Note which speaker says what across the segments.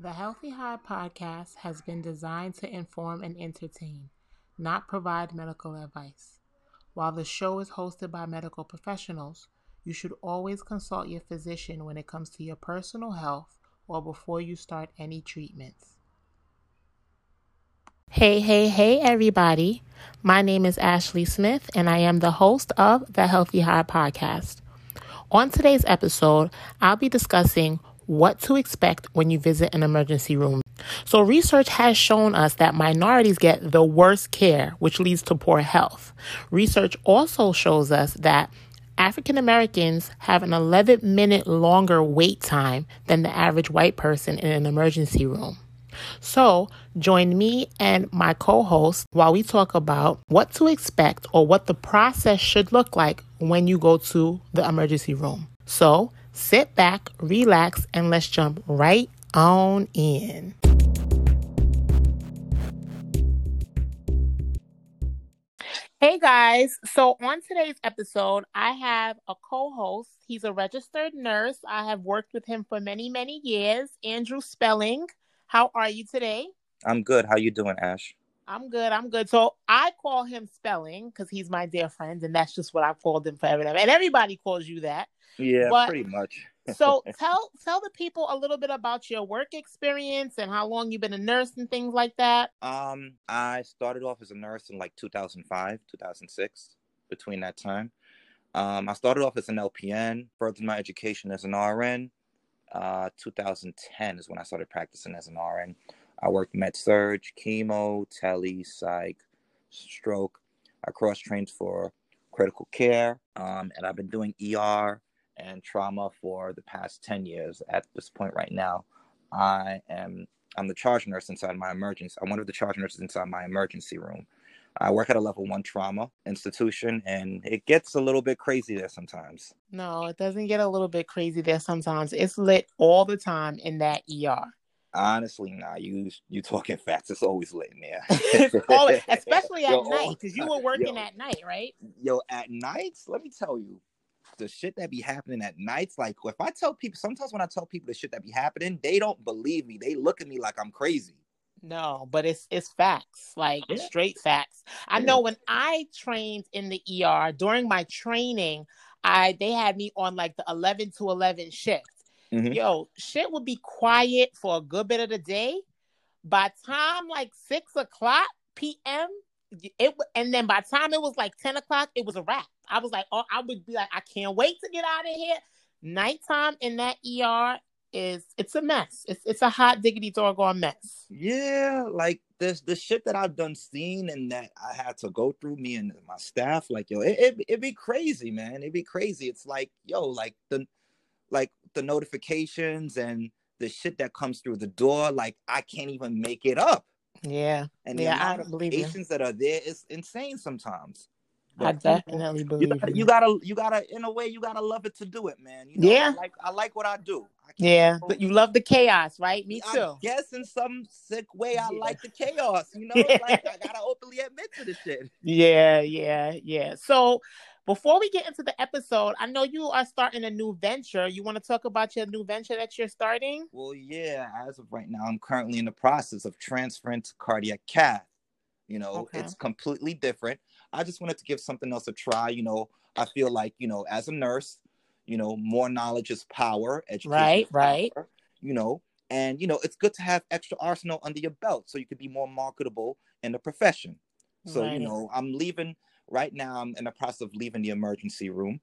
Speaker 1: The Healthy High podcast has been designed to inform and entertain, not provide medical advice. While the show is hosted by medical professionals, you should always consult your physician when it comes to your personal health or before you start any treatments. Hey, hey, hey, everybody. My name is Ashley Smith, and I am the host of the Healthy High podcast. On today's episode, I'll be discussing what to expect when you visit an emergency room. So, research has shown us that minorities get the worst care, which leads to poor health. Research also shows us that African Americans have an 11 minute longer wait time than the average white person in an emergency room. So, join me and my co host while we talk about what to expect or what the process should look like when you go to the emergency room. So, sit back, relax, and let's jump right on in. Hey guys, so on today's episode, I have a co host. He's a registered nurse. I have worked with him for many, many years. Andrew Spellen. How are you today?
Speaker 2: I'm good. How you doing, Ash?
Speaker 1: I'm good. I'm good. So I call him Spellen because he's my dear friend, and that's just what I've called him forever. And everybody calls you that.
Speaker 2: Yeah, but, pretty much.
Speaker 1: so tell tell the people a little bit about your work experience and how long you've been a nurse and things like that.
Speaker 2: Um, I started off as a nurse in like 2005, 2006. Between that time, um, I started off as an LPN, furthered my education as an RN. Uh, 2010 is when I started practicing as an RN. I worked med surg, chemo, tele, psych, stroke. I cross trained for critical care, um, and I've been doing ER and trauma for the past 10 years at this point right now. I am I'm the charge nurse inside my emergency. I'm one of the charge nurses inside my emergency room. I work at a level one trauma institution and it gets a little bit crazy there sometimes.
Speaker 1: No, it doesn't get a little bit crazy there sometimes. It's lit all the time in that ER.
Speaker 2: Honestly, nah, you you talking facts. It's always lit in there.
Speaker 1: always, especially at yo, night, because you were working yo, at night, right?
Speaker 2: Yo, at nights, let me tell you, the shit that be happening at nights. Like if I tell people, sometimes when I tell people the shit that be happening, they don't believe me. They look at me like I'm crazy.
Speaker 1: No, but it's it's facts, like yeah. straight facts. I know when I trained in the ER during my training, I they had me on like the eleven to eleven shift. Mm-hmm. Yo, shit would be quiet for a good bit of the day. By time like six o'clock p.m., it and then by the time it was like 10 o'clock, it was a wrap. I was like, oh, I would be like, I can't wait to get out of here. Nighttime in that ER is it's a mess. It's it's a hot diggity doggone mess.
Speaker 2: Yeah, like this the shit that I've done seen and that I had to go through me and my staff, like yo, it, it it'd be crazy, man. It'd be crazy. It's like, yo, like the like the notifications and the shit that comes through the door, like I can't even make it up.
Speaker 1: Yeah.
Speaker 2: And the
Speaker 1: yeah,
Speaker 2: amount I of patients that are there is insane sometimes.
Speaker 1: But I definitely believe
Speaker 2: you gotta, you gotta, you gotta, in a way, you gotta love it to do it, man. You know,
Speaker 1: yeah,
Speaker 2: I like, I like what I do. I
Speaker 1: yeah, but you love the chaos, right? Me too.
Speaker 2: Yes, in some sick way, I yeah. like the chaos. You know, yeah. like I gotta openly admit to the shit.
Speaker 1: Yeah, yeah, yeah. So, before we get into the episode, I know you are starting a new venture. You want to talk about your new venture that you're starting?
Speaker 2: Well, yeah. As of right now, I'm currently in the process of transferring to cardiac cath. You know, okay. it's completely different. I just wanted to give something else a try. You know, I feel like, you know, as a nurse, you know, more knowledge is power.
Speaker 1: Education right, right.
Speaker 2: You know, and you know, it's good to have extra arsenal under your belt so you could be more marketable in the profession. So, right. you know, I'm leaving right now I'm in the process of leaving the emergency room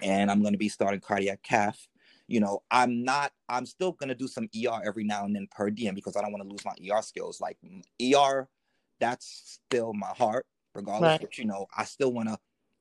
Speaker 2: and I'm going to be starting cardiac cath. You know, I'm not, I'm still going to do some ER every now and then per diem because I don't want to lose my ER skills. Like ER, that's still my heart, regardless. Right. But, you know, I still want to,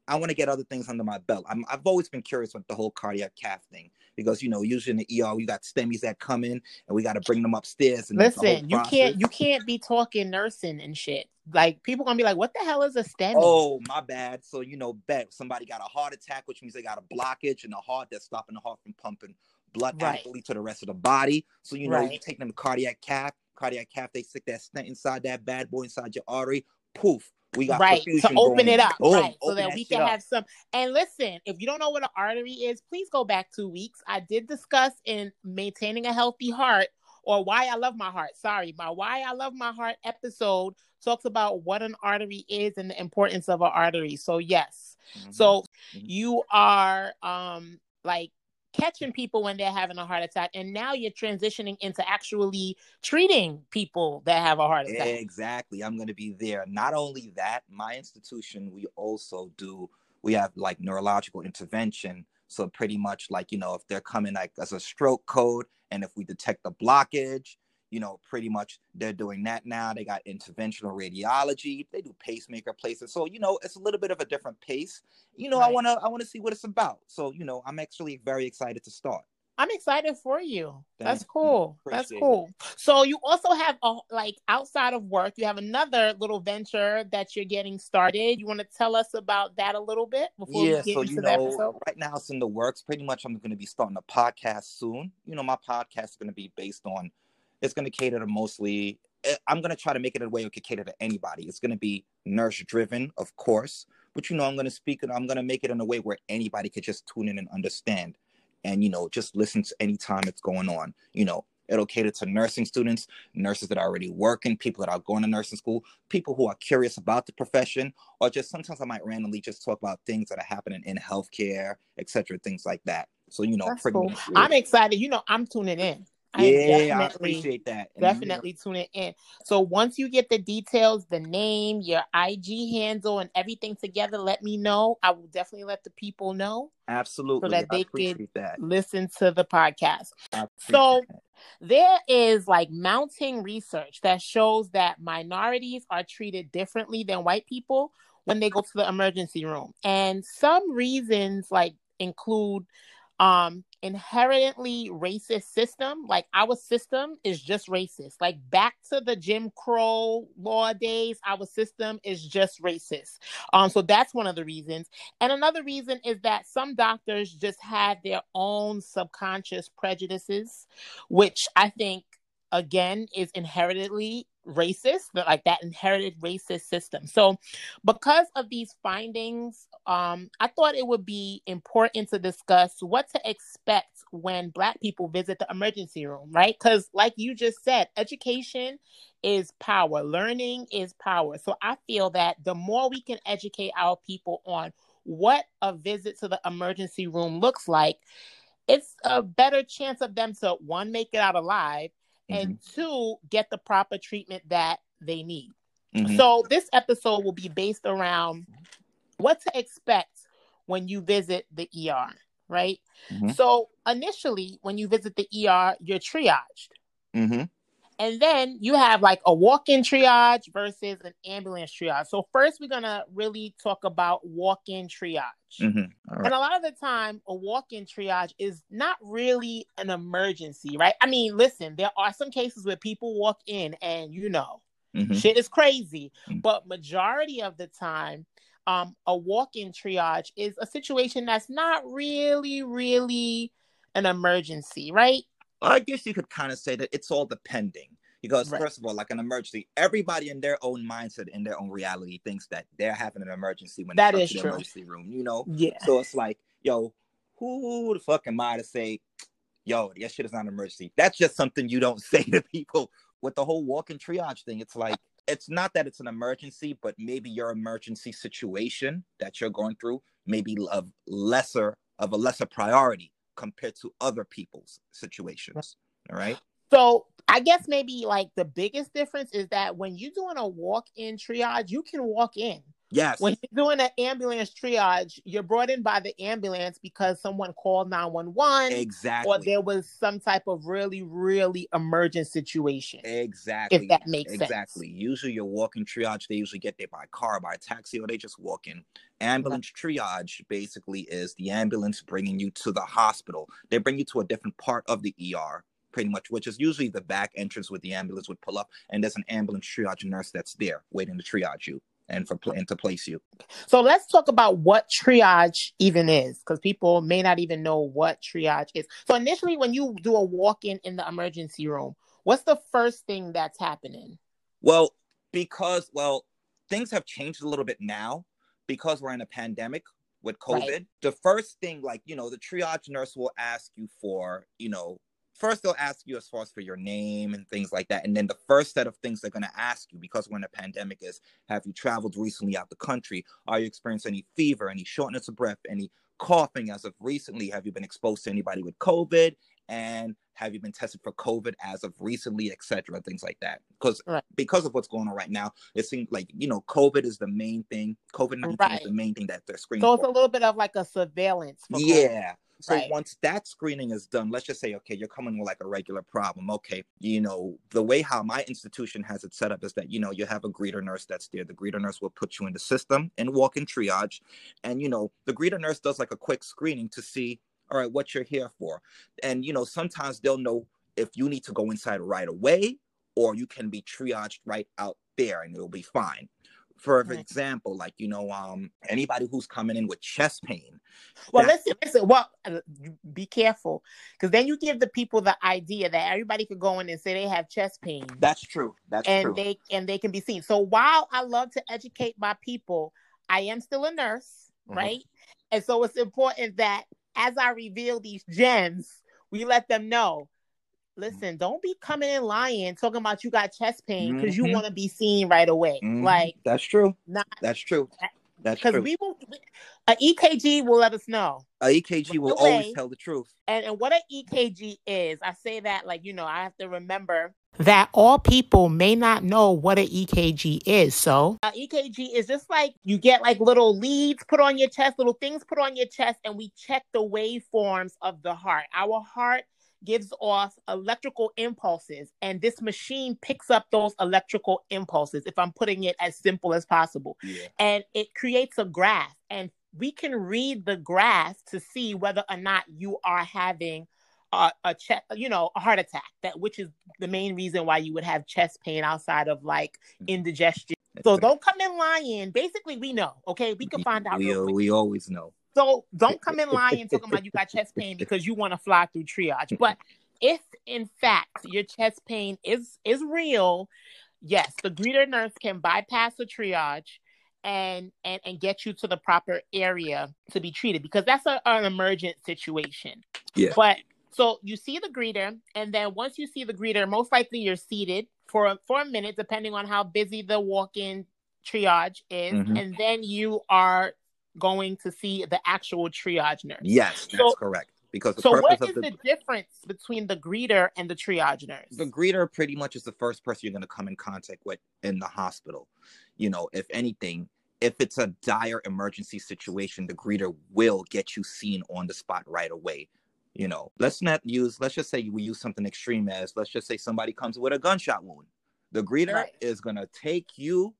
Speaker 2: I want to get other things under my belt. i have always been curious with the whole cardiac cath thing because you know usually in the ER we got STEMIs that come in and we got to bring them upstairs. And
Speaker 1: listen, you can't you can't be talking nursing and shit. Like people gonna be like, "What the hell is a STEMI?"
Speaker 2: Oh, my bad. So you know, bet somebody got a heart attack, which means they got a blockage in the heart that's stopping the heart from pumping blood right. adequately to the rest of the body. So you know, right. you take them to cardiac cath, cardiac cath, they stick that stent inside that bad boy inside your artery. Poof, we got
Speaker 1: right to open it up, Boom, right, so that, that we can have some. And listen, if you don't know what an artery is, please go back two weeks. I did discuss in maintaining a healthy heart or Why I Love My Heart. Sorry, my Why I Love My Heart episode talks about what an artery is and the importance of an artery. So yes. Mm-hmm. So mm-hmm. you are um like catching people when they're having a heart attack and now you're transitioning into actually treating people that have a heart attack
Speaker 2: exactly i'm going to be there not only that my institution we also do we have like neurological intervention so pretty much like you know if they're coming like as a stroke code and if we detect the blockage you know, pretty much they're doing that now. They got interventional radiology. They do pacemaker places. So, you know, it's a little bit of a different pace. You know, right. I want to I want to see what it's about. So, you know, I'm actually very excited to start.
Speaker 1: I'm excited for you. That's cool. That's cool. It. So you also have a like outside of work, you have another little venture that you're getting started. You want to tell us about that a little bit before yeah, we get so, into
Speaker 2: you
Speaker 1: the episode?
Speaker 2: Right now it's in the works. Pretty much I'm going to be starting a podcast soon. You know, my podcast is going to be based on it's going to cater to mostly eh, i'm going to try to make it in a way it could cater to anybody. It's going to be nurse driven of course but you know i'm going to speak and i'm going to make it in a way where anybody could just tune in and understand and you know just listen to any time it's going on. You know it'll cater to nursing students nurses that are already working people that are going to nursing school people who are curious about the profession or just sometimes i might randomly just talk about things that are happening in healthcare etc things like that. So you know
Speaker 1: cool. i'm excited. You know i'm tuning in
Speaker 2: I yeah, I appreciate that.
Speaker 1: And definitely tune it in. So once you get the details, the name, your IG handle, and everything together, let me know. I will definitely let the people know.
Speaker 2: Absolutely.
Speaker 1: So that they could that. listen to the podcast. So that. there is like mounting research that shows that minorities are treated differently than white people when they go to the emergency room. And some reasons like include um inherently racist system like our system is just racist. Like back to the jim crow law days our system is just racist. Um so that's one of the reasons. And another reason is that some doctors just have their own subconscious prejudices which i think again is inherently racist, like that inherited racist system. So, because of these findings, um, I thought it would be important to discuss what to expect when Black people visit the emergency room, right? Because, like you just said, education is power, learning is power. So, I feel that the more we can educate our people on what a visit to the emergency room looks like, it's a better chance of them to one make it out alive mm-hmm. and two, get the proper treatment that they need. Mm-hmm. So, this episode will be based around what to expect when you visit the ER, right? Mm-hmm. So, initially, when you visit the ER, you're triaged. And then you have like a walk in triage versus an ambulance triage. So, first, we're going to really talk about walk in triage. Mm-hmm. Right. And a lot of the time, a walk in triage is not really an emergency, right? I mean, listen, there are some cases where people walk in and you know, mm-hmm. shit is crazy. Mm-hmm. But majority of the time, um, a walk in triage is a situation that's not really, really an emergency, right?
Speaker 2: I guess you could kind of say that it's all depending. Because right. first of all, like an emergency, everybody in their own mindset, in their own reality, thinks that they're having an emergency when
Speaker 1: that
Speaker 2: they
Speaker 1: is
Speaker 2: to the
Speaker 1: true.
Speaker 2: emergency room. You know,
Speaker 1: yeah.
Speaker 2: So it's like, yo, who the fuck am I to say, yo, that shit is not an emergency? That's just something you don't say to people. With the whole walk-in triage thing, it's like it's not that it's an emergency, but maybe your emergency situation that you're going through maybe of lesser of a lesser priority compared to other people's situations. All right.
Speaker 1: So I guess maybe like the biggest difference is that when you're doing a walk in triage, you can walk in.
Speaker 2: Yes.
Speaker 1: When you're doing an ambulance triage, you're brought in by the ambulance because someone called 911.
Speaker 2: Exactly.
Speaker 1: Or there was some type of really, really emergent situation.
Speaker 2: Exactly.
Speaker 1: If that makes
Speaker 2: exactly.
Speaker 1: sense.
Speaker 2: Exactly. Usually you're walking triage, they usually get there by car, by taxi, or they just walk in. Ambulance triage basically is the ambulance bringing you to the hospital. They bring you to a different part of the ER pretty much, which is usually the back entrance where the ambulance would pull up, and there's an ambulance triage nurse that's there waiting to triage you and for and to place you.
Speaker 1: So let's talk about what triage even is, because people may not even know what triage is. So initially, when you do a walk-in in the emergency room, what's the first thing that's happening?
Speaker 2: Well, because well, things have changed a little bit now because we're in a pandemic with COVID. Right. The first thing, like you know, the triage nurse will ask you for, you know, first they'll ask you as far as for your name and things like that. And then the first set of things they're going to ask you because we're in a pandemic is have you traveled recently out the country? Are you experiencing any fever, any shortness of breath, any coughing as of recently? Have you been exposed to anybody with COVID? And have you been tested for COVID as of recently, etc. Things like that. Because right. because of what's going on right now, it seems like you know COVID is the main thing. COVID nineteen right. is the main thing that they're screening.
Speaker 1: So it's for. a little bit of like a surveillance.
Speaker 2: yeah. So right. once that screening is done, let's just say, okay, you're coming with like a regular problem. Okay, you know, the way how my institution has it set up is that, you know, you have a greeter nurse that's there. The greeter nurse will put you in the system and walk in triage. And, you know, the greeter nurse does like a quick screening to see, all right, what you're here for. And, you know, sometimes they'll know if you need to go inside right away or you can be triaged right out there and it'll be fine for example, like you know, um, anybody who's coming in with chest pain.
Speaker 1: Well, listen, listen. Well, uh, be careful, because then you give the people the idea that everybody could go in and say they have chest pain.
Speaker 2: That's true. That's
Speaker 1: and
Speaker 2: true.
Speaker 1: they and they can be seen. So while I love to educate my people, I am still a nurse, mm-hmm. right? And so it's important that as I reveal these gems, we let them know listen, don't be coming in lying, talking about you got chest pain because mm-hmm. you want to be seen right away. Mm-hmm. Like
Speaker 2: that's true. Not that's true. That's because
Speaker 1: we will. A EKG will let us know.
Speaker 2: A EKG will way, always tell the truth.
Speaker 1: And and what an EKG is, I say that like you know I have to remember that all people may not know what an EKG is. So, uh, EKG is just like you get like little leads put on your chest, little things put on your chest, and we check the waveforms of the heart. Our heart gives off electrical impulses, and this machine picks up those electrical impulses, if I'm putting it as simple as possible. Yeah. And it creates a graph, and we can read the graph to see whether or not you are having a, a chest, you know, a heart attack. That which is the main reason why you would have chest pain outside of like mm. indigestion. So don't come in lying. Basically, we know. Okay, we can find out.
Speaker 2: We, we always know.
Speaker 1: So don't come in lying talking about you got chest pain because you want to fly through triage. But if in fact your chest pain is is real, yes, the greeter nurse can bypass the triage and and and get you to the proper area to be treated because that's a, an emergent situation.
Speaker 2: Yeah.
Speaker 1: But so you see the greeter, and then once you see the greeter, most likely you're seated for for a minute, depending on how busy the walk-in triage is, mm-hmm. and then you are going to see the actual triage nurse.
Speaker 2: Yes, that's so, correct. Because
Speaker 1: so, what is the, the, difference between the greeter and the triage nurse?
Speaker 2: The greeter pretty much is the first person you're going to come in contact with in the hospital. You know, if anything, if it's a dire emergency situation, the greeter will get you seen on the spot right away. You know, let's not use, let's just say we use something extreme as, let's just say somebody comes with a gunshot wound. The greeter right. is going to take you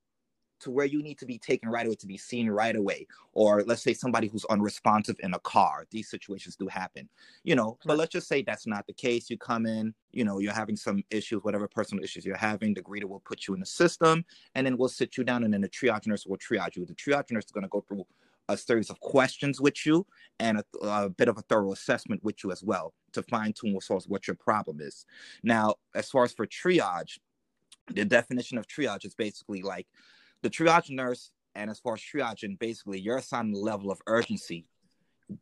Speaker 2: to where you need to be taken right away to be seen right away. Or let's say somebody who's unresponsive in a car these situations do happen you know but let's just say that's not the case. You come in you know you're having some issues whatever personal issues you're having the greeter will put you in the system and then we'll sit you down and then the triage nurse will triage you. The triage nurse is going to go through a series of questions with you and a, a, bit of a thorough assessment with you as well to fine tune what your problem is. Now, as far as for triage, the definition of triage is basically like the triage nurse, and as far as triaging, basically you're assigned a level of urgency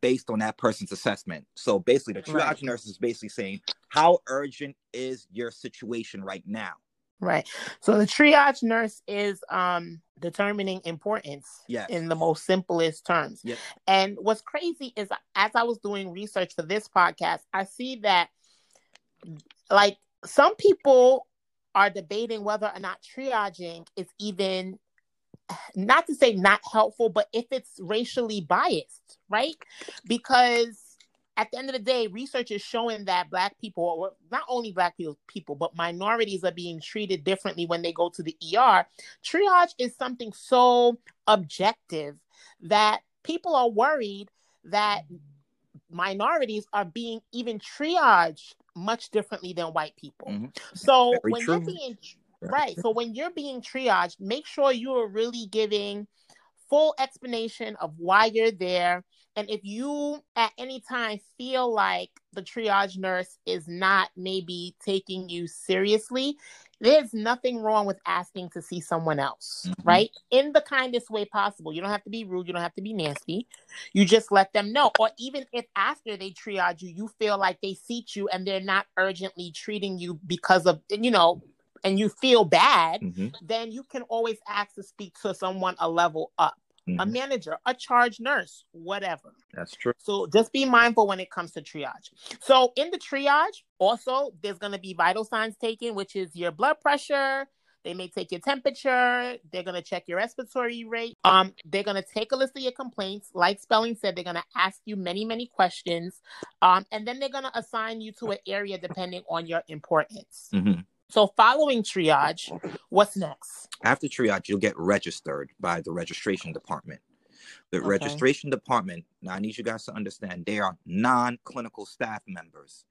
Speaker 2: based on that person's assessment. So basically, the triage right. nurse is basically saying, How urgent is your situation right now?
Speaker 1: Right. So the triage nurse is um determining importance
Speaker 2: yes.
Speaker 1: in the most simplest terms.
Speaker 2: Yes.
Speaker 1: And what's crazy is as I was doing research for this podcast, I see that like some people are debating whether or not triaging is even not to say not helpful, but if it's racially biased, right? Because at the end of the day, research is showing that Black people, or not only Black people, but minorities are being treated differently when they go to the ER. Triage is something so objective that people are worried that minorities are being even triaged much differently than white people. Mm-hmm. So Very when true. you're being Right. So when you're being triaged, make sure you are really giving full explanation of why you're there. And if you at any time feel like the triage nurse is not maybe taking you seriously, there's nothing wrong with asking to see someone else, mm-hmm. right? In the kindest way possible. You don't have to be rude, you don't have to be nasty. You just let them know. Or even if after they triage you, you feel like they seat you and they're not urgently treating you because of, you know, and you feel bad, mm-hmm. then you can always ask to speak to someone a level up. Mm-hmm. A manager, a charge nurse, whatever.
Speaker 2: That's true.
Speaker 1: So just be mindful when it comes to triage. So in the triage, also there's going to be vital signs taken, which is your blood pressure, they may take your temperature. They're gonna check your respiratory rate. Um, they're gonna take a list of your complaints. Like Spellen said, they're gonna ask you many, many questions. Um, and then they're gonna assign you to an area depending on your importance. Mm-hmm. So, following triage, what's next?
Speaker 2: After triage, you'll get registered by the registration department. The okay. registration department, now I need you guys to understand, they are non clinical staff members.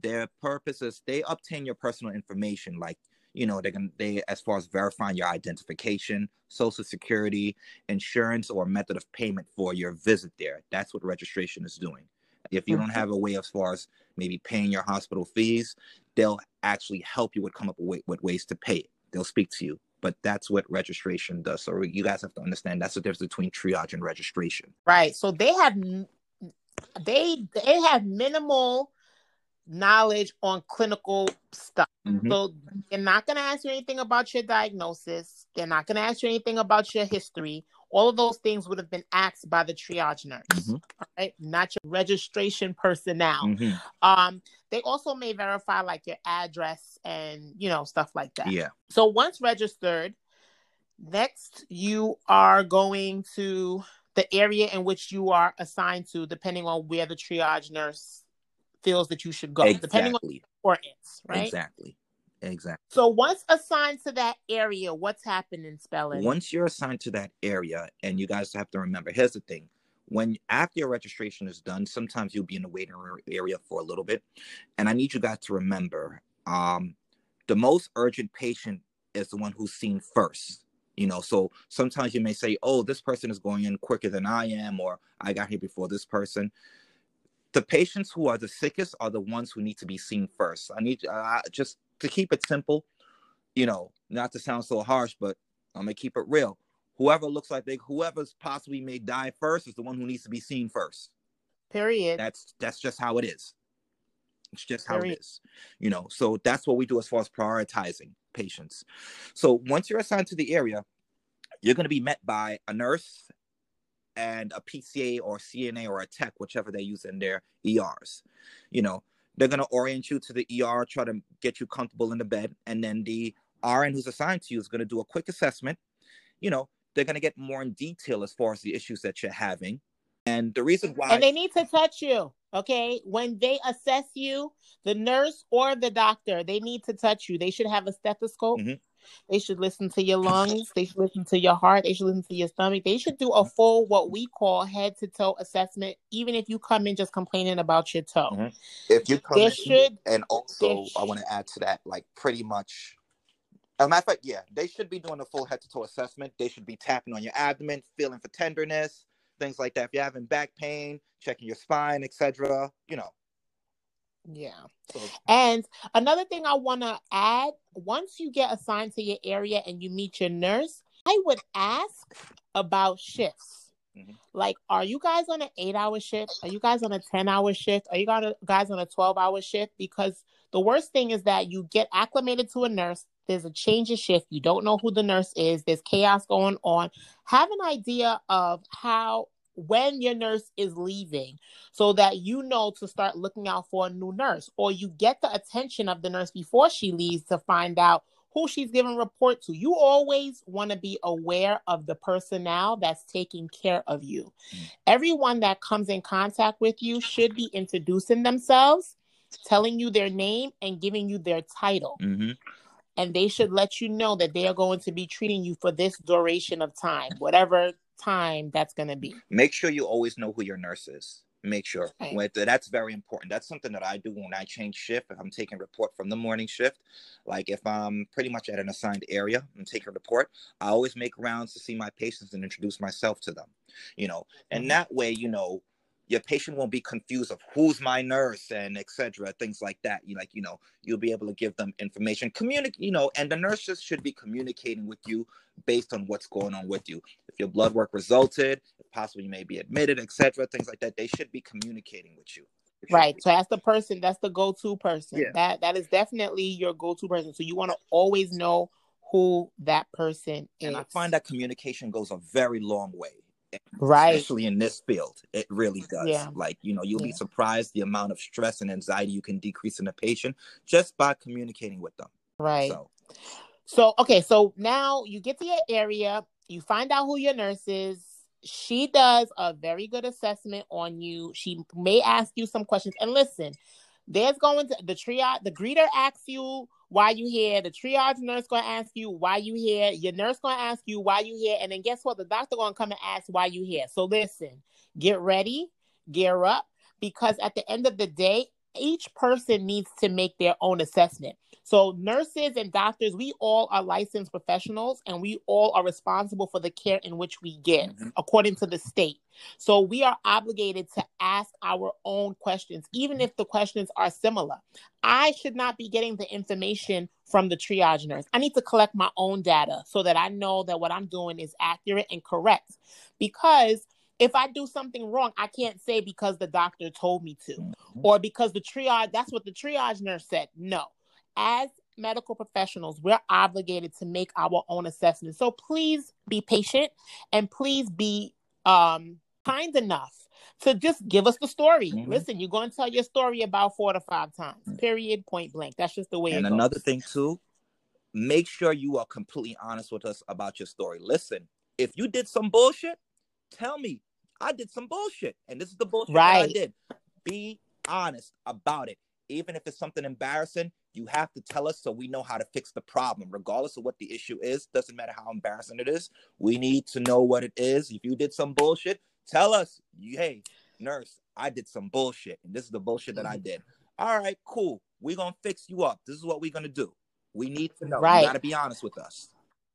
Speaker 2: Their purpose is they obtain your personal information, like, you know, they're going to, they, as far as verifying your identification, social security, insurance, or method of payment for your visit there. That's what registration is doing. If you don't have a way as far as maybe paying your hospital fees, they'll actually help you with come up with, with ways to pay it. They'll speak to you. But that's what registration does. So you guys have to understand that's the difference between triage and registration.
Speaker 1: Right. So they have they they have minimal knowledge on clinical stuff. Mm-hmm. So they're not going to ask you anything about your diagnosis. They're not going to ask you anything about your history. All of those things would have been asked by the triage nurse, mm-hmm. right? Not your registration personnel. Mm-hmm. Um, they also may verify like your address and you know stuff like that.
Speaker 2: Yeah.
Speaker 1: So once registered, next you are going to the area in which you are assigned to, depending on where the triage nurse feels that you should go, exactly. depending on importance, right?
Speaker 2: Exactly. Exactly.
Speaker 1: So once assigned to that area, what's happening, Spellen?
Speaker 2: Once you're assigned to that area, and you guys have to remember, here's the thing. When after your registration is done, sometimes you'll be in the waiting area for a little bit. And I need you guys to remember um, the most urgent patient is the one who's seen first. You know, so sometimes you may say, oh, this person is going in quicker than I am, or I got here before this person the patients who are the sickest are the ones who need to be seen first. I need uh, just to keep it simple, you know, not to sound so harsh, but I'm gonna keep it real. Whoever looks like they, whoever's possibly may die first, is the one who needs to be seen first.
Speaker 1: Period.
Speaker 2: That's that's just how it is. It's just how it is, you know. So that's what we do as far as prioritizing patients. So once you're assigned to the area, you're going to be met by a nurse and a PCA or CNA or a tech, whichever they use in their ERs. You know, they're going to orient you to the ER, try to get you comfortable in the bed, and then the RN who's assigned to you is going to do a quick assessment. You know, they're going to get more in detail as far as the issues that you're having. And the reason why.
Speaker 1: And they need to touch you. Okay. When they assess you, the nurse or the doctor, they need to touch you. They should have a stethoscope. Mm-hmm. They should listen to your lungs. They should listen to your heart. They should listen to your stomach. They should do a full, what we call head to toe assessment, even if you come in just complaining about your toe. Mm-hmm.
Speaker 2: If you come there in, should, and also I want to add to that, like pretty much. As a matter of fact, yeah, they should be doing a full head to toe assessment. They should be tapping on your abdomen, feeling for tenderness, things like that. If you're having back pain, checking your spine, etc. You know,
Speaker 1: yeah. And another thing I want to add once you get assigned to your area and you meet your nurse, I would ask about shifts. Mm-hmm. Like, are you guys on an eight hour shift? Are you guys on a 10 hour shift? Are you guys on a 12 hour shift? Because the worst thing is that you get acclimated to a nurse. There's a change of shift. You don't know who the nurse is. There's chaos going on. Have an idea of how when your nurse is leaving so that you know to start looking out for a new nurse or you get the attention of the nurse before she leaves to find out who she's giving report to. You always want to be aware of the personnel that's taking care of you. Mm. Everyone that comes in contact with you should be introducing themselves, telling you their name, and giving you their title. Mm-hmm. And they should let you know that they are going to be treating you for this duration of time, whatever time that's going to be.
Speaker 2: Make sure you always know who your nurse is. make sure right. that's very important that's something that i do when i change shift if i'm taking report from the morning shift like if i'm pretty much at an assigned area and i'm taking report i always make rounds to see my patients and introduce myself to them you know and mm-hmm. that way you know your patient won't be confused of who's my nurse and etc things like that. You like you know you'll be able to give them information communicate you know and the nurses should be communicating with you based on what's going on with you. If your blood work resulted if possible you may be admitted etc things like that they should be communicating with you.
Speaker 1: Right so that's the person that's the go-to person. Yeah. that that is definitely your go-to person so you want to always know who that person is
Speaker 2: and i find that communication goes a very long way
Speaker 1: right.
Speaker 2: especially in this field it really does. Yeah. like you know you'll yeah. be surprised the amount of stress and anxiety you can decrease in a patient just by communicating with them.
Speaker 1: Right. So, so okay so now you get to your area you find out who your nurse is she does a very good assessment on you she may ask you some questions and listen there's going to the triage the greeter asks you why you here. The triage nurse gonna ask you why you here. Your nurse gonna ask you why you here, and then guess what? The doctor gonna come and ask why you here. So listen, get ready, gear up, because at the end of the day, each person needs to make their own assessment. So, nurses and doctors, we all are licensed professionals and we all are responsible for the care in which we give, mm-hmm. according to the state. So, we are obligated to ask our own questions, even if the questions are similar. I should not be getting the information from the triage nurse. I need to collect my own data so that I know that what I'm doing is accurate and correct. Because if I do something wrong, I can't say because the doctor told me to mm-hmm. or because the triage, that's what the triage nurse said. No, as medical professionals, we're obligated to make our own assessment. So please be patient and please be um, kind enough to just give us the story. Mm-hmm. Listen, you're going to tell your story about four to five times, mm-hmm. period, point blank. That's just the way
Speaker 2: and another thing, too, make sure you are completely honest with us about your story. Listen, if you did some bullshit, tell me I did some bullshit. And this is the bullshit right. I did. Be honest about it. Even if it's something embarrassing, you have to tell us so we know how to fix the problem, regardless of what the issue is. Doesn't matter how embarrassing it is. We need to know what it is. If you did some bullshit, tell us, hey, nurse, I did some bullshit, and this is the bullshit that I mm-hmm. did. All right, cool. We're gonna fix you up. This is what we're gonna do. We need to know. Right. You gotta be honest with us.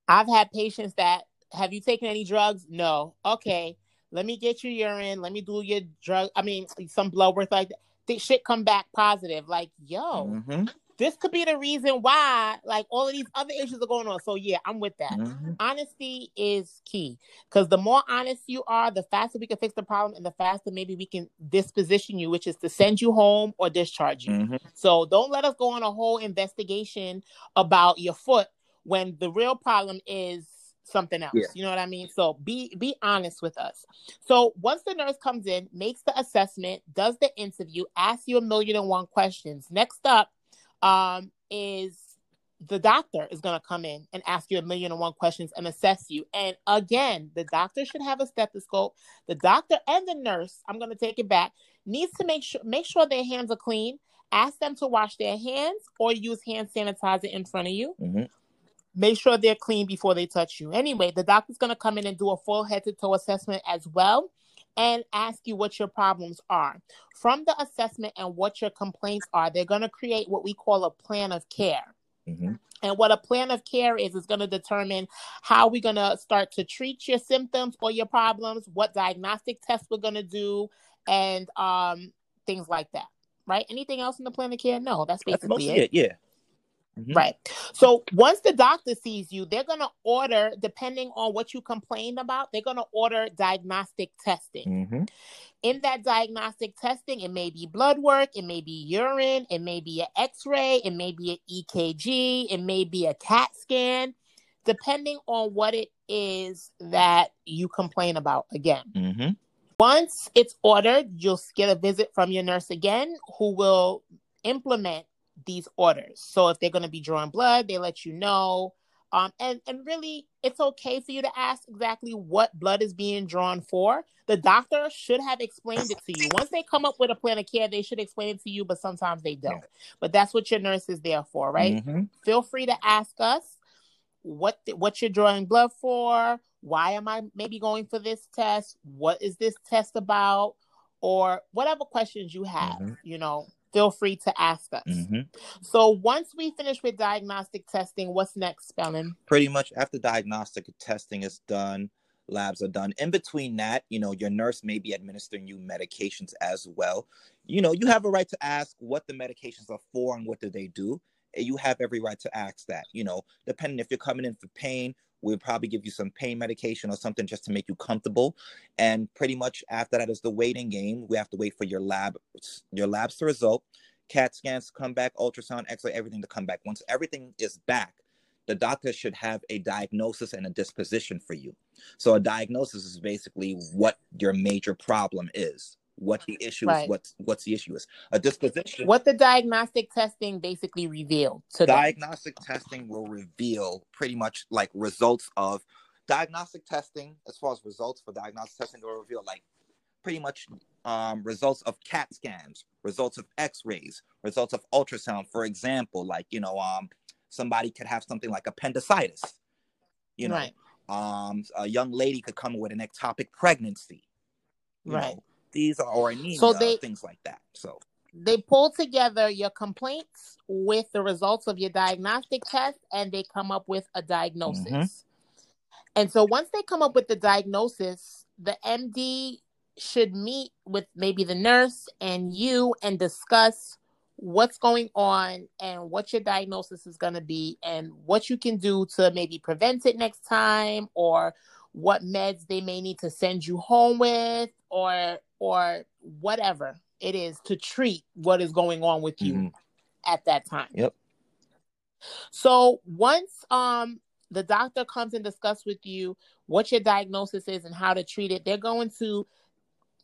Speaker 1: I've had patients that have you taken any drugs? No. Okay. Let me get your urine. Let me do your drug. I mean, some blood work like that. The shit come back positive. Like, yo, mm-hmm this could be the reason why like all of these other issues are going on so yeah i'm with that mm-hmm. honesty is key because the more honest you are the faster we can fix the problem and the faster maybe we can disposition you which is to send you home or discharge you mm-hmm. so don't let us go on a whole investigation about your foot when the real problem is something else. Yeah. You know what I mean? So be be honest with us. So once the nurse comes in, makes the assessment, does the interview, asks you a million and one questions. Next up, um, is the doctor is going to come in and ask you a million and one questions and assess you. And again, the doctor should have a stethoscope. The doctor and the nurse, I'm going to take it back, needs to make sure make sure their hands are clean. Ask them to wash their hands or use hand sanitizer in front of you. Mm-hmm. Make sure they're clean before they touch you. Anyway, the doctor's going to come in and do a full head to toe assessment as well and ask you what your problems are. From the assessment and what your complaints are, they're going to create what we call a plan of care. Mm-hmm. And what a plan of care is, is going to determine how we're going to start to treat your symptoms or your problems, what diagnostic tests we're going to do, and um, things like that. Right? Anything else in the plan of care? No, that's basically that's it. it.
Speaker 2: Yeah.
Speaker 1: Mm-hmm. Right. So once the doctor sees you, they're going to order, depending on what you complained about, they're going to order diagnostic testing. Mm-hmm. In that diagnostic testing, it may be blood work, it may be urine, it may be an x ray, it may be an EKG, it may be a CAT scan, depending on what it is that you complain about again. Mm-hmm. Once it's ordered, you'll get a visit from your nurse again who will implement these orders. So if they're going to be drawing blood, they let you know. Um, and and really, it's okay for you to ask exactly what blood is being drawn for. The doctor should have explained it to you. Once they come up with a plan of care, they should explain it to you, but sometimes they don't. But that's what your nurse is there for, right? Mm-hmm. Feel free to ask us what what you're drawing blood for. Why am I maybe going for this test? What is this test about? or whatever questions you have,
Speaker 2: Mhm.
Speaker 1: you know, feel free to ask us.
Speaker 2: hmm
Speaker 1: So once we finish with diagnostic testing, what's next, Spellen?
Speaker 2: Pretty much after diagnostic testing is done, labs are done. In between that, you know, your nurse may be administering you medications as well. You know, you have a right to ask what the medications are for and what do they do. You have every right to ask that. You know, depending if you're coming in for pain, we'll probably give you some pain medication or something just to make you comfortable. And pretty much after that is the waiting game. We have to wait for your lab, your labs to result, CAT scans to come back, ultrasound, X-ray, everything to come back. Once everything is back, the doctor should have a diagnosis and a disposition for you. So a diagnosis is basically what your major problem is, what the issue
Speaker 1: Right.
Speaker 2: is, what's what's the issue is. A disposition.
Speaker 1: What the diagnostic testing basically revealed to them.
Speaker 2: diagnostic testing will reveal pretty much like results of diagnostic testing as far as results for diagnostic testing will reveal like pretty much um, results of cat scans results of x-rays results of ultrasound for example like you know um somebody could have something like appendicitis you know
Speaker 1: right,
Speaker 2: um a young lady could come with an ectopic pregnancy
Speaker 1: right.
Speaker 2: know these are or anemia
Speaker 1: So they-
Speaker 2: things like that so
Speaker 1: They pull together your complaints with the results of your diagnostic test and they come up with a diagnosis.
Speaker 2: Mhm.
Speaker 1: And so once they come up with the diagnosis, the MD should meet with maybe the nurse and you and discuss what's going on and what your diagnosis is going to be and what you can do to maybe prevent it next time or what meds they may need to send you home with or or whatever it is to treat what is going on with you
Speaker 2: mhm.
Speaker 1: at that time.
Speaker 2: Yep.
Speaker 1: So once um the doctor comes and discuss with you what your diagnosis is and how to treat it, they're going to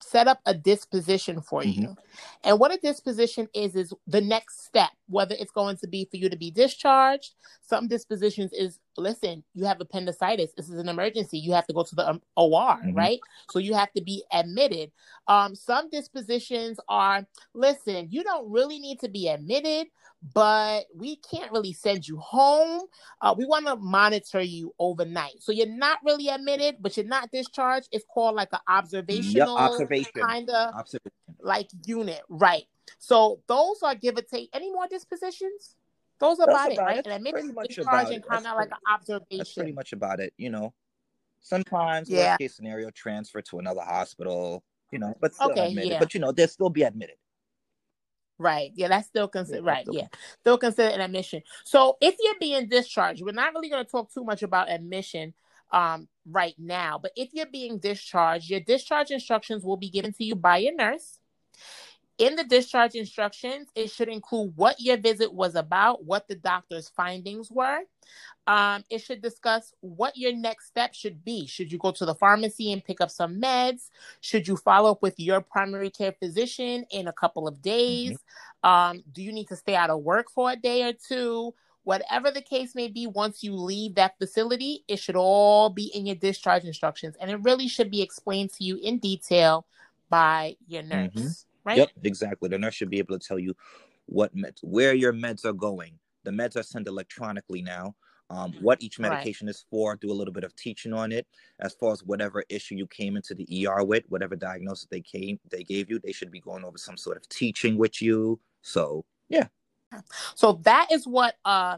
Speaker 1: set up a disposition for you. And what a disposition is is the next step, whether it's going to be for you to be discharged. Some dispositions is listen, you have appendicitis. This is an emergency. You have to go to the um, OR,
Speaker 2: Mhm.
Speaker 1: right? So you have to be admitted. Um, some dispositions are listen, you don't really need to be admitted, but we can't really send you home. Uh, we want to monitor you overnight. So you're not really admitted, but you're not discharged. It's called like an
Speaker 2: Yep,
Speaker 1: observational
Speaker 2: observation
Speaker 1: kind of like unit, right? So those are give or take. Any more dispositions? Those are
Speaker 2: That's
Speaker 1: about, it,
Speaker 2: about
Speaker 1: right?
Speaker 2: it.
Speaker 1: And admit
Speaker 2: Pretty much about
Speaker 1: and
Speaker 2: it.
Speaker 1: kind
Speaker 2: That's
Speaker 1: of like an
Speaker 2: That's
Speaker 1: observation.
Speaker 2: pretty much about it, you know. Sometimes
Speaker 1: Yeah.
Speaker 2: worst case scenario transfer to another hospital, you know, but still
Speaker 1: Okay,
Speaker 2: admitted.
Speaker 1: yeah.
Speaker 2: But you know, they'll still be admitted.
Speaker 1: Right. Yeah, that's still considered
Speaker 2: Yeah,
Speaker 1: right.
Speaker 2: still-
Speaker 1: Yeah. Still considered an admission. So if you're being discharged, we're not really going to talk too much about admission um right now, but if you're being discharged, your discharge instructions will be given to you by your nurse. In the discharge instructions, it should include what your visit was about, what the doctor's findings were. Um, it should discuss what your next step should be. Should you go to the pharmacy and pick up some meds? Should you follow up with your primary care physician in a couple of days? Um, do you need to stay out of work for a day or two? Whatever the case may be, once you leave that facility, it should all be in your discharge instructions. And it really should be explained to you in detail by your nurse,
Speaker 2: Mhm.
Speaker 1: Right?
Speaker 2: Yep, exactly. The nurse should be able to tell you what meds, where your meds are going. The meds are sent electronically now. Um, what each
Speaker 1: Right.
Speaker 2: medication is for, do a little bit of teaching on it. As far as whatever issue you came into the ER with, whatever diagnosis they came, they gave you, they should be going over some sort of teaching with you. So yeah.
Speaker 1: So that is what uh,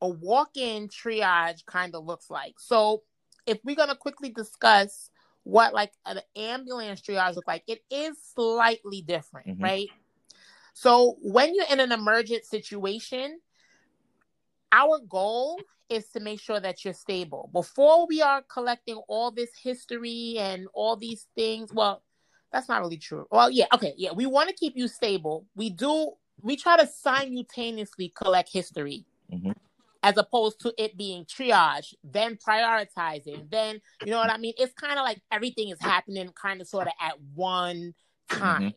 Speaker 1: a walk-in triage kind of looks like. So if we're gonna quickly discuss what like an ambulance triage look like, it is slightly different,
Speaker 2: Mhm.
Speaker 1: right? So when you're in an emergent situation, our goal is to make sure that you're stable. Before we are collecting all this history and all these things, well, that's not really true. Well, yeah, okay, yeah, we want to keep you stable. We do we try to simultaneously collect history
Speaker 2: Mhm.
Speaker 1: As opposed to it being triage, then prioritizing, then you know what I mean? It's kind of like everything is happening kind of sort of at one mm-hmm. time.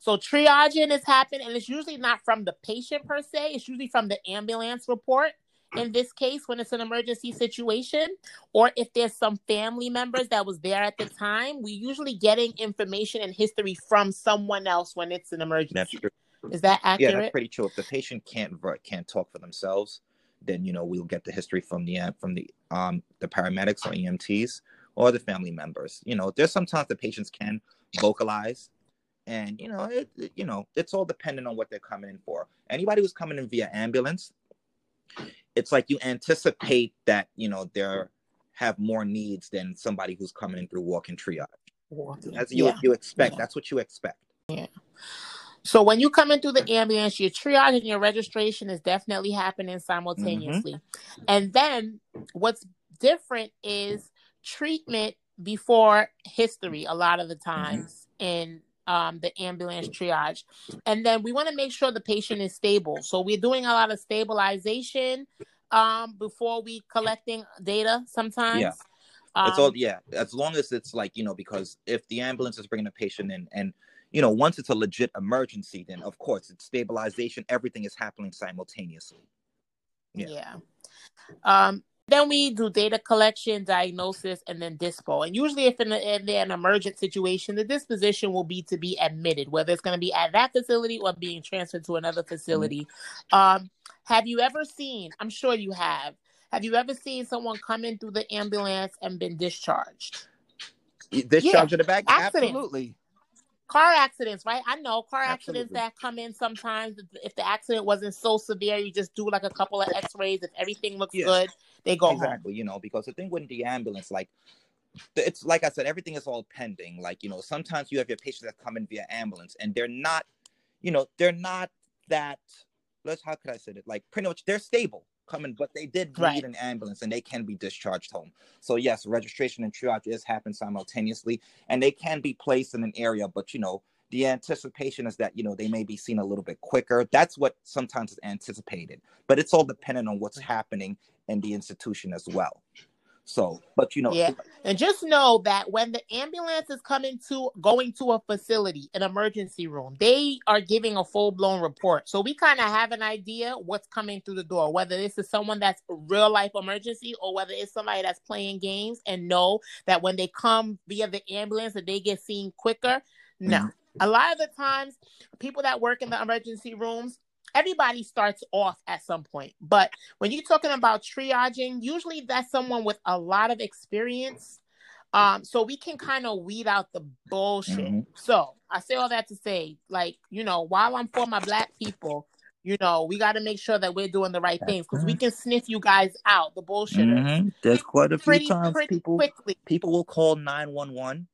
Speaker 1: So triaging is happening, and it's usually not from the patient per se, it's usually from the ambulance report. In this case, when it's an emergency situation, or if there's some family members that was there at the time, We're usually getting information and history from someone else when it's an
Speaker 2: that's
Speaker 1: emergency.
Speaker 2: true.
Speaker 1: Is that accurate Yeah,
Speaker 2: that's pretty true. If the patient can't can't talk for themselves, then you know we'll get the history from the uh, from the um the paramedics or EMTs or the family members. You know, there's sometimes the patients can vocalize, and you know, it, it, you know, it's all dependent on what they're coming in for. Anybody who's coming in via ambulance, it's like you anticipate that you know they're have more needs than somebody who's coming in through walk-in triage. As you
Speaker 1: Yeah.
Speaker 2: you expect,
Speaker 1: Yeah.
Speaker 2: that's what you expect.
Speaker 1: So when you come in through the ambulance, your triage and your registration is definitely happening simultaneously. And then what's different is treatment before history a lot of the times in um, the ambulance triage. And then we want to make sure the patient is stable. So we're doing a lot of stabilization um, before we collecting data sometimes.
Speaker 2: Yeah.
Speaker 1: Um,
Speaker 2: it's all yeah as long as it's like you know because if the ambulance is bringing a patient in and you know once it's a legit emergency then of course it's stabilization everything is happening simultaneously Yeah.
Speaker 1: Yeah. Um, then we do data collection, diagnosis, and then dispo. And usually, if in, a, in an emergent situation, the disposition will be to be admitted, whether it's going to be at that facility or being transferred to another facility. Um, have you ever seen? I'm sure you have. Have you ever seen someone come in through the ambulance and been discharged?
Speaker 2: discharge of the bag
Speaker 1: accident.
Speaker 2: absolutely
Speaker 1: car accidents, right? I know car accidents
Speaker 2: Absolutely.
Speaker 1: that come in sometimes. If- the accident wasn't so severe, you just do like a couple of X-rays. If everything looks
Speaker 2: Yeah.
Speaker 1: good, they go home.
Speaker 2: exactly you know because the thing with the ambulance like it's like i said everything is all pending like you know sometimes you have your patients that come in via ambulance and they're not you know they're not that let's how could i say it like pretty much they're stable coming but they did need
Speaker 1: Right.
Speaker 2: an ambulance and they can be discharged home. So yes registration and triage is happen simultaneously and they can be placed in an area but you know the anticipation is that you know they may be seen a little bit quicker. That's what sometimes is anticipated but it's all dependent on what's happening in the institution as well so but you know
Speaker 1: Yeah. And just know that when the ambulance is coming to going to a facility, an emergency room, they are giving a full blown report. So we kind of have an idea what's coming through the door, whether this is someone that's a real life emergency or whether it's somebody that's playing games and know that when they come via the ambulance that they get seen quicker. No.
Speaker 2: Mhm.
Speaker 1: A lot of the times, people that work in the emergency rooms, everybody starts off at some point. But when you're talking about triaging, usually that's someone with a lot of experience. Um, so we can kind of weed out the bullshit.
Speaker 2: Mhm.
Speaker 1: So I say all that to say, like, you know, while I'm for my black people, you know, we got to make sure that we're doing the right things because we can sniff you guys out, the bullshitters,
Speaker 2: Mhm. there's quite a few
Speaker 1: pretty,
Speaker 2: times
Speaker 1: pretty
Speaker 2: people
Speaker 1: quickly.
Speaker 2: people will call 911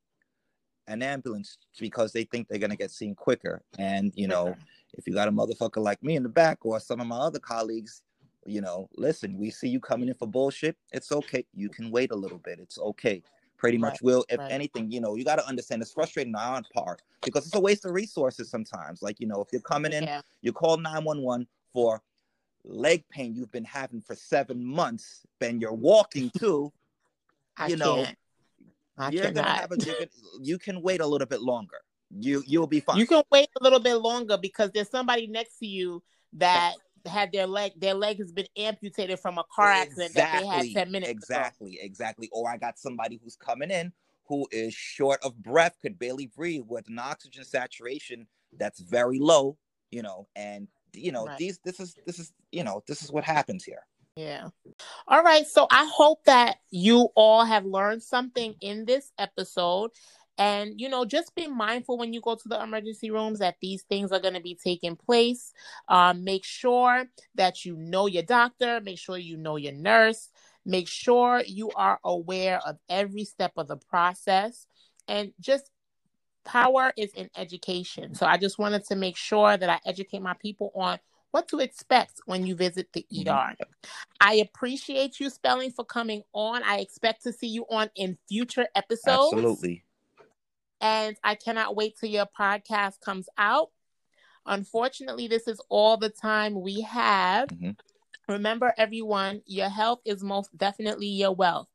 Speaker 2: an ambulance because they think they're going to get seen quicker and you know if you got a motherfucker like me in the back or some of my other colleagues you know listen we see you coming in for bullshit. It's okay. You can wait a little bit. It's okay. Pretty much
Speaker 1: Right,
Speaker 2: will if
Speaker 1: right.
Speaker 2: anything you know you got to understand it's frustrating on our part because it's a waste of resources sometimes. Like you know if you're coming in
Speaker 1: Yeah.
Speaker 2: you call 911 for leg pain you've been having for seven months and you're walking too
Speaker 1: I
Speaker 2: you know, you're gonna have a you can wait a little bit longer you you'll be fine
Speaker 1: You can wait a little bit longer because there's somebody next to you that had their leg their leg has been amputated from a car accident that they had 10 minutes ago.
Speaker 2: exactly exactly or i got somebody who's coming in who is short of breath could barely breathe with an oxygen saturation that's very low you know and you know
Speaker 1: Right.
Speaker 2: these this is this is you know this is what happens here
Speaker 1: Yeah. All right. So I hope that you all have learned something in this episode. And, you know, just be mindful when you go to the emergency rooms that these things are going to be taking place. Um, make sure that you know your doctor, make sure you know your nurse, make sure you are aware of every step of the process. And just power is in education. So I just wanted to make sure that I educate my people on what to expect when you visit the. ER. I appreciate you Spellen for coming on. I expect to see you on in future episodes.
Speaker 2: absolutely
Speaker 1: And I cannot wait till your podcast comes out. Unfortunately, this is all the time we have.
Speaker 2: Mhm.
Speaker 1: Remember, everyone, your health is most definitely your wealth.